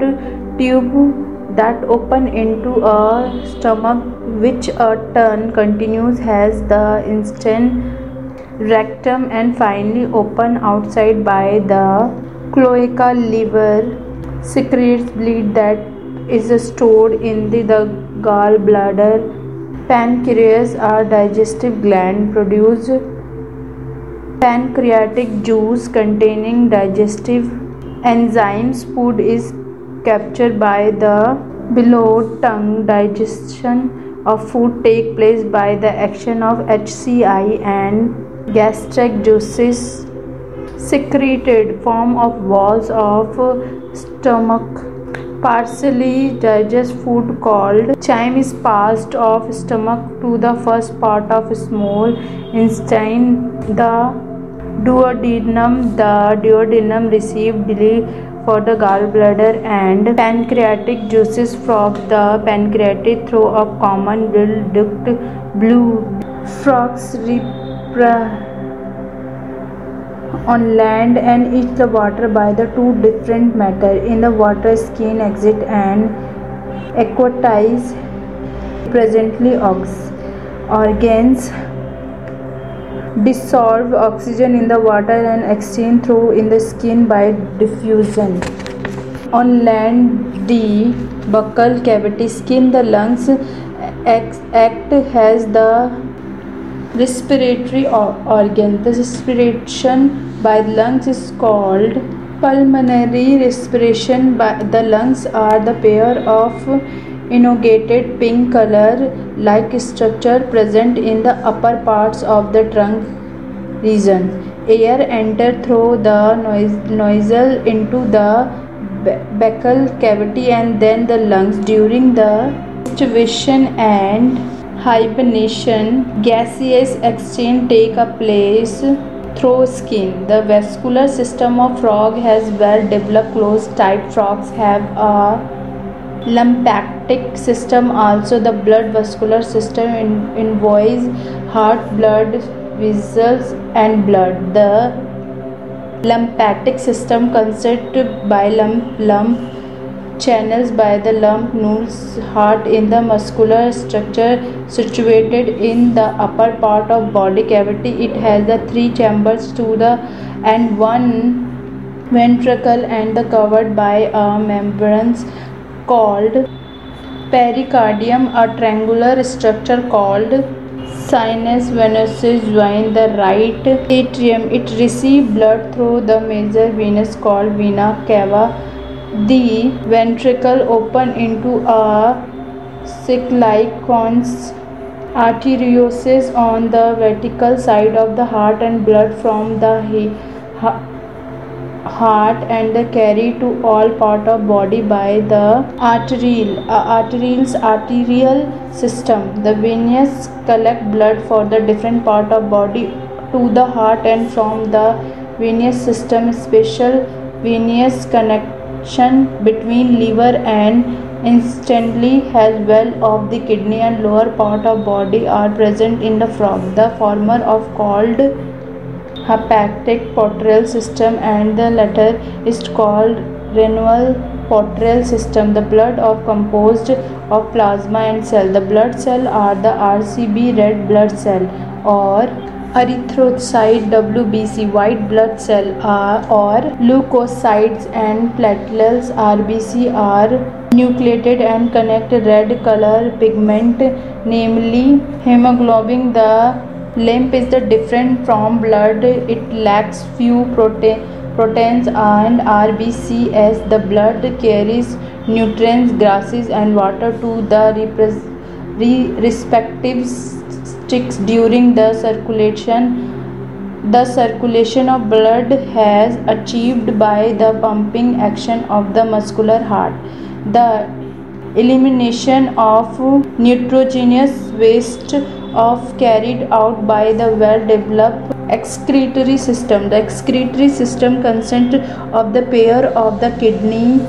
tube that open into a stomach which a turn continues has the instant rectum and finally open outside by the cloaca liver. Secretes bleed that is stored in the, the gallbladder. Pancreas are digestive gland produce pancreatic juice containing digestive enzymes. Food is captured by the below tongue digestion of food take place by the action of HCI and gastric juices secreted form of walls of stomach. Partially digest food called chyme is passed of stomach to the first part of small intestine. The duodenum the duodenum receive for the gallbladder and pancreatic juices from the pancreatic through a common bile duct. Blue frogs on land and eat the water by the two different matter In the water, skin exit and aquatize presently ox organs dissolve oxygen in the water and exchange through in the skin by diffusion. On land, the buccal cavity skin, the lungs act as the respiratory organ. The respiration by the lungs is called pulmonary respiration. By the lungs are the pair of elongated pink color like structure present in the upper parts of the trunk region. Air enter through the nostril into the buccal cavity and then the lungs. During the starvation and hibernation gaseous exchange take a place through skin. The vascular system of frog has well developed closed type frogs have a lymphatic system also the blood vascular system in, involves heart blood vessels and blood. The lymphatic system consists by lump lump channels by the lymph nodes heart in the muscular structure situated in the upper part of body cavity. It has the three chambers to the and one ventricle and the covered by a membrane called pericardium a triangular structure called sinus venosus join the right atrium it receives blood through the major venous called vena cava. The ventricle open into a sick-like conus arteriosus on the vertical side of the heart and blood from the heart and carried to all part of body by the arterial uh, arterials arterial system. The veins collect blood for the different part of body to the heart and from the venous system. Special venous connection between liver and instantly as well of the kidney and lower part of body are present in the frog the former of called hepatic portal system and the latter is called renal portal system. The blood of composed of plasma and cell. The blood cell are the rcb red blood cell or erythrocyte WBC white blood cell are, or leukocytes and platelets RBC are nucleated and connect red color pigment namely hemoglobin the Lymph is the different from blood. It lacks few protein, proteins and RBCs. the blood carries nutrients, gases and water to the respective sticks during the circulation. The circulation of blood has achieved by the pumping action of the muscular heart. The elimination of nitrogenous waste of carried out by the well developed excretory system. The excretory system consists of the pair of the kidney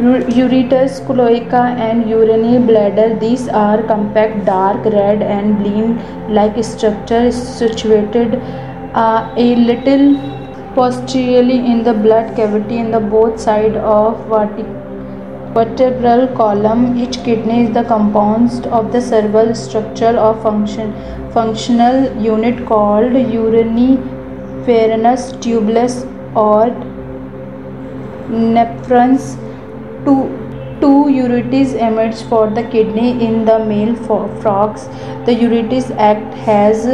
ureter cloaca and urinary bladder. These are compact dark red and bean like structure situated uh, a little posteriorly in the blood cavity in the both side of vertical vertebral column. Each kidney is the composed of the several structure or function, functional unit called urinary uriniferous tubulus or nephrons. Two, two ureters emerge for the kidney in the male frogs. The ureters act as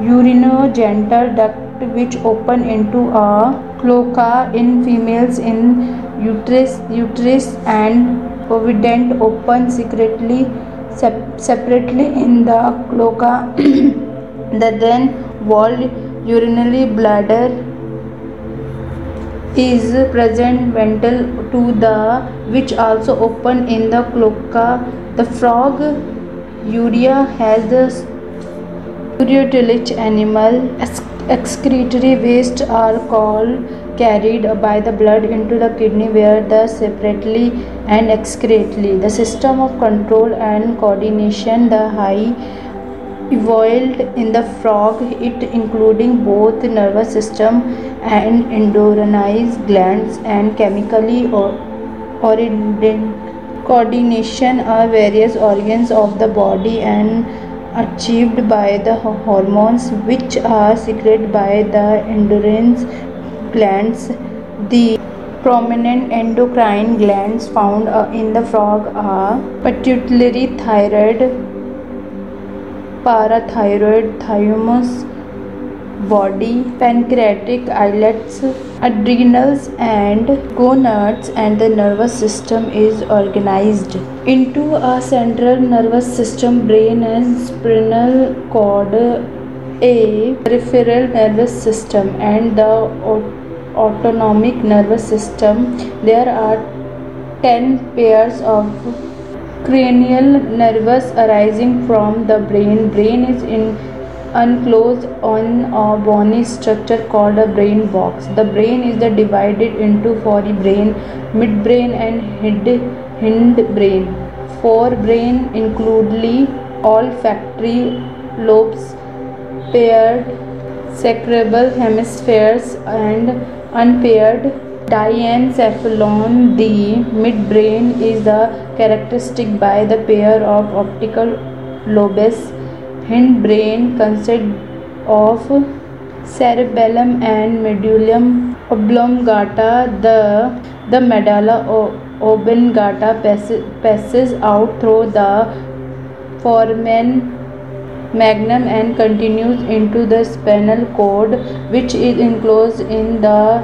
urinogenital duct which open into a cloaca in females in uterus, uterus and oviduct open secretly sep separately in the cloaca. the then walled urinary bladder is present ventral to the which also open in the cloaca. The frog urea has the ureotelic animal excretory waste are called carried by the blood into the kidney where the separately and excretely. The system of control and coordination the high evolved in the frog it including both nervous system and endocrine glands and chemically or or coordination are various organs of the body and achieved by the hormones which are secreted by the endocrine glands. The prominent endocrine glands found uh, in the frog are pituitary thyroid, parathyroid, thymus, body, pancreatic islets, adrenals and gonads and the nervous system is organized into a central nervous system, brain and spinal cord, a peripheral nervous system and the autonomic nervous system. There are 10 pairs of cranial nerves arising from the brain. Brain is in enclosed on a bony structure called a brain box. The brain is divided into forebrain, midbrain, and hindbrain. Forebrain includes the olfactory lobes, paired cerebral hemispheres, and unpaired diencephalon. The midbrain is characterized by the pair of optical lobes. Hindbrain consists of cerebellum and medulla oblongata. The, the medulla oblongata passes out through the foramen magnum and continues into the spinal cord, which is enclosed in the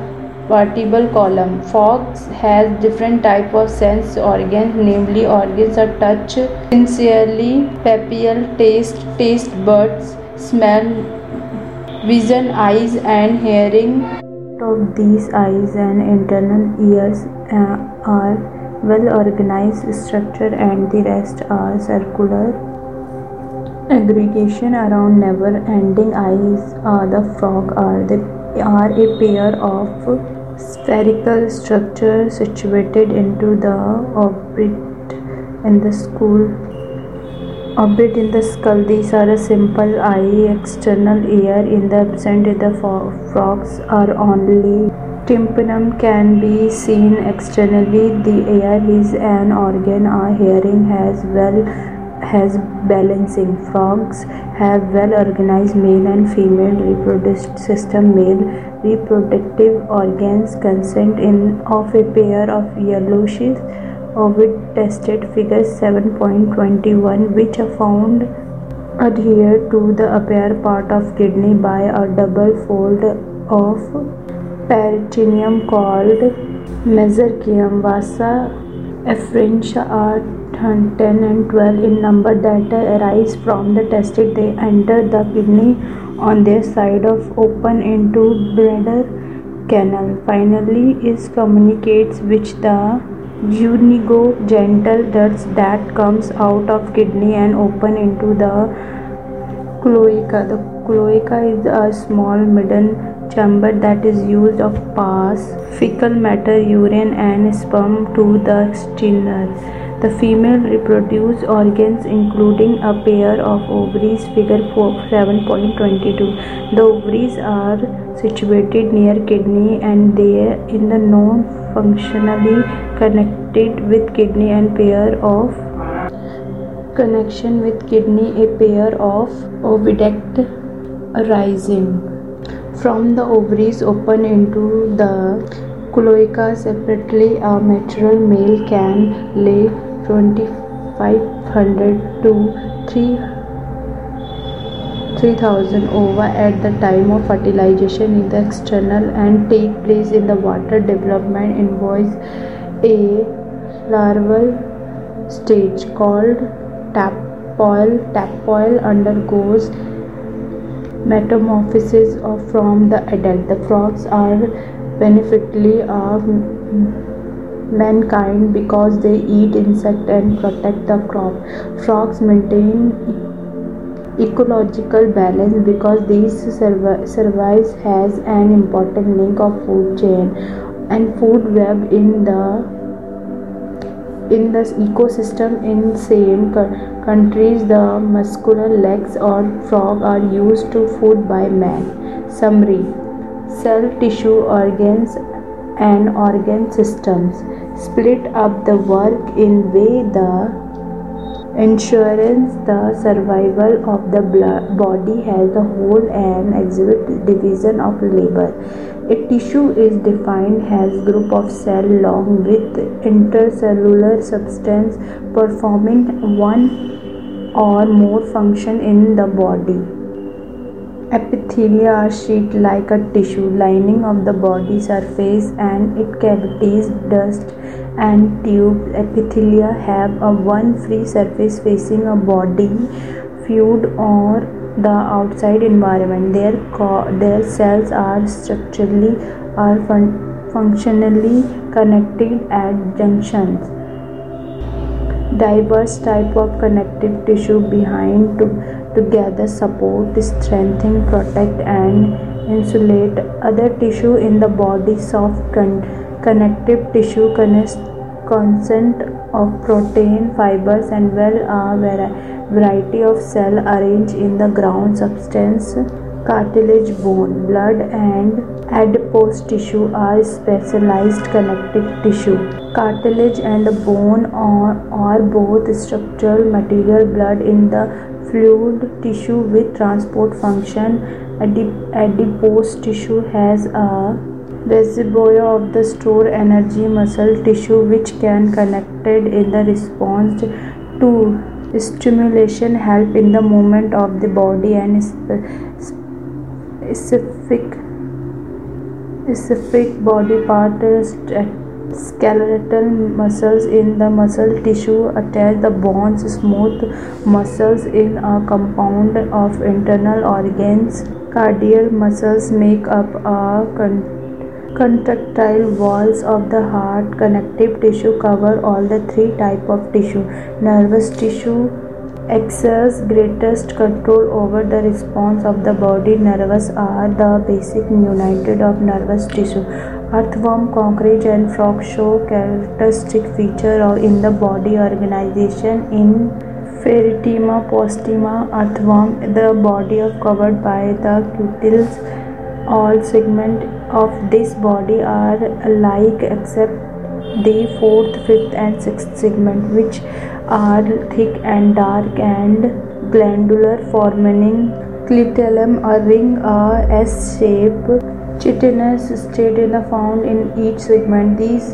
vertebral column. Frogs has different type of sense organs, namely organs of touch, sensory, papillary, taste, taste buds, smell, vision, eyes, and hearing. Of these eyes and internal ears uh, are well organized structure and the rest are circular aggregation around never ending eyes uh, the frog are the are a pair of spherical structure situated into the orbit in the school. Orbit in the skull. These are a simple eye external ear. In the absent the frogs are only. Tympanum can be seen externally. The ear is an organ. Our hearing has well has balancing. Frogs have well organized. Male and female reproductive system. Male reproductive organs consist in of a pair of yellowish ovoid testes figure 7.21 which are found adhere to the upper part of kidney by a double fold of peritoneum called mesenterium vasa efferentia are 10 and 12 in number that arise from the tested. They enter the kidney on their side of open into Bidder's canal. Finally is communicates which the gentle duct that comes out of kidney and open into the cloaca. The cloaca is a small middle chamber that is used of pass fecal matter urine and sperm to the external the female reproduce organs including a pair of ovaries figure 7.22. The ovaries are situated near kidney and they are in the non-functionally connected with kidney and pair of connection with kidney a pair of oviduct arising from the ovaries open into the cloaca separately a mature male can lay 2500 to 3000 ova at the time of fertilization in the external and take place in the water development in involves a larval stage called tadpole tadpole undergoes metamorphosis from the adult. The frogs are beneficially of mankind because they eat insects and protect the crop. Frogs maintain ecological balance because these service has an important link of food chain and food web in the in the ecosystem. In same countries the muscular legs or frog are used to food by man. Summary. Cell tissue organs and organ systems split up the work in way the ensures the survival of the body as a whole and exhibit division of labor. A tissue is defined as group of cell long with intercellular substance performing one or more function in the body. Epithelia are sheet-like a tissue lining of the body surface and its cavities, duct and tube Epithelia have a one free surface facing a body fluid or the outside environment. Their, their cells are structurally or fun functionally connected at junctions. Diverse type of connective tissue behind to together support, strengthen, protect, and insulate other tissue in the body. Soft con- connective tissue consists of protein, fibers, and well a variety of cell arranged in the ground substance. Cartilage, bone, blood, and adipose tissue are specialized connective tissue. Cartilage and bone are, are both structural material. Blood in the fluid tissue with transport function. Adip- adipose tissue has a reservoir of the stored energy. Muscle tissue which can connected in the response to stimulation help in the movement of the body and specific specific body part skeletal muscles in the muscle tissue attach the bones smooth muscles in a compound of internal organs cardiac muscles make up a contractile walls of the heart connective tissue cover all the three type of tissue nervous tissue exerts greatest control over the response of the body. Nerves are the basic unit of nervous tissue. Earthworm, cockroach, and frog show characteristic feature of in the body organization. In Pheretima posthuma earthworm, the body is covered by the cuticles. All segments of this body are alike except the fourth, fifth, and sixth segment, which are thick and dark and glandular forming clitellum a ring a S shape chitinous setae is found in each segment. These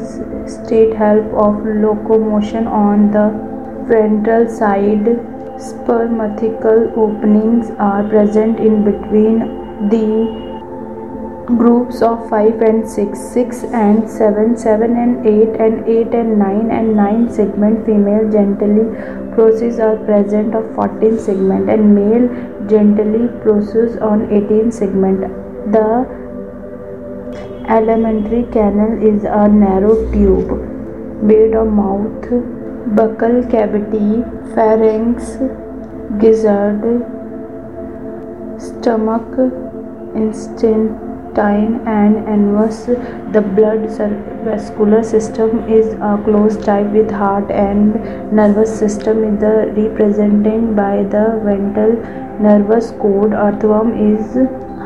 setae help of locomotion on the ventral side. Spermathecal openings are present in between the groups of 5 and 6 6 and 7 7 and 8 and 8 and 9 and 9 segment female genitally process are present of 14 segment and male genitally process on 18 segment. The alimentary canal is a narrow tube made of mouth buccal cavity pharynx gizzard stomach instant intestine and anus. The blood vascular system is a closed type with heart and nervous system is represented by the ventral nervous cord. Earthworm is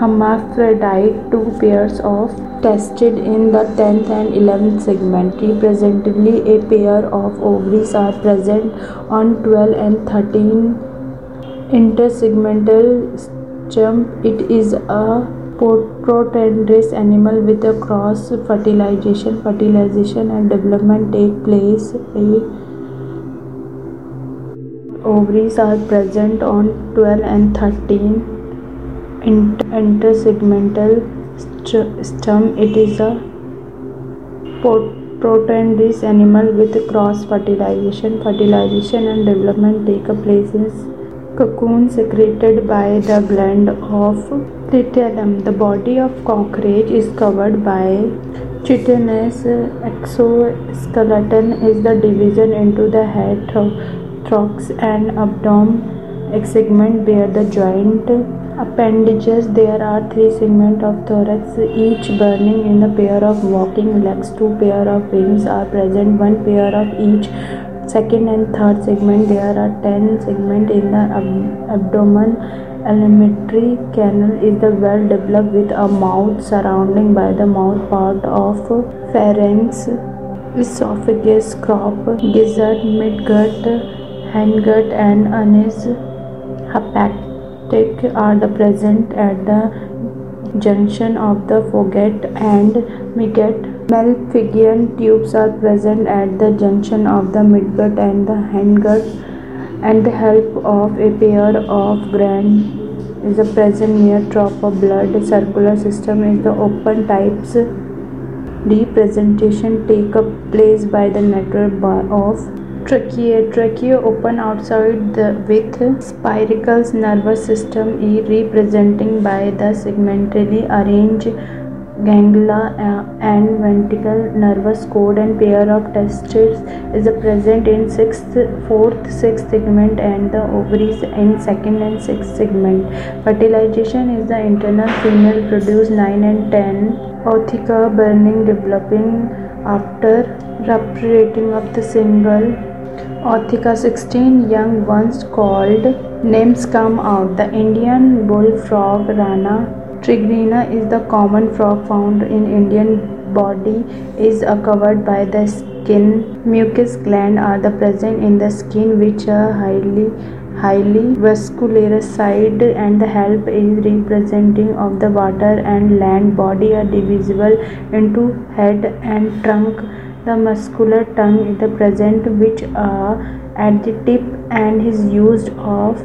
hermaphrodite. Two pairs of testes in the 10th and 11th segment. Representatively, a pair of ovaries are present on 12 and 13 intersegmental stump. It is a protandrous animal with a cross fertilization fertilization and development take place. Ovaries are present on 12 and 13 intersegmental stem. It is a protandrous animal with cross fertilization fertilization and development take place. in cocoon secreted by the gland of Clitellum. The body of cockroach is covered by chitinous exoskeleton is the division into the head, thorax and abdomen. Segment bear the joint appendages. There are three segments of thorax, each burning in a pair of walking legs. Two pair of wings are present, one pair of each second and third segment. There are ten segments in the ab- abdomen alimentary canal is the well developed with a mouth surrounding by the mouth part of pharynx, esophagus, crop, gizzard, midgut, hindgut and anus hepatic are the present at the junction of the foregut and midgut. Malpighian tubes are present at the junction of the midgut and the hindgut and the help of a pair of glands is present near drop of blood. Circular system is the open types. Representation take up place by the network of trachea. Trachea open outside the with spiracles. Nervous system is representing by the segmentally arranged ganglia uh, and ventral nervous cord and pair of testes is present in sixth fourth sixth segment and the ovaries in second and sixth segment. Fertilization is the internal female produce 9 and 10 ootheca burning developing after rupturing of the single ootheca 16 young ones called. Names come out. The indian bullfrog rana Tigrina is the common frog found in Indian body is covered by the skin. Mucous gland are the present in the skin which are highly highly vascularized and the help is representing of the water and land body are divisible into head and trunk the muscular tongue is the present which are at the tip and is used of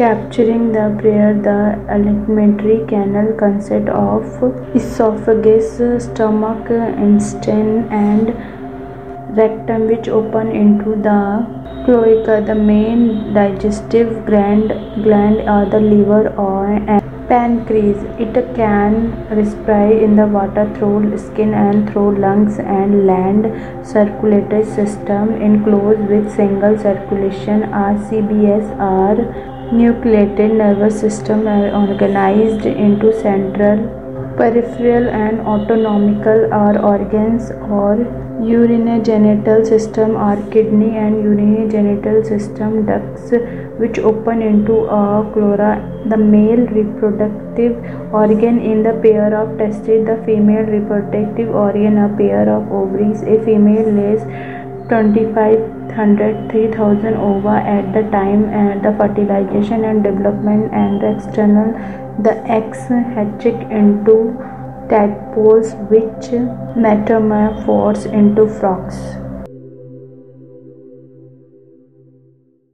Capturing the prayer, the alimentary canal consists of esophagus, stomach, intestine, and rectum, which open into the cloaca. The main digestive gland, gland are the liver or and pancreas. It can respire in the water through skin and through lungs and land circulatory system enclosed with single circulation. RBCs are nucleated nervous system are organized into central, peripheral and autonomical are organs. Or urinogenital system are kidney and urinogenital system ducts which open into a cloaca the male reproductive organ in the pair of testes the female reproductive organ a pair of ovaries a female lays 2500 3000 ova at the time and the fertilization and development and the external the eggs hatch into tadpoles which metamorphose into frogs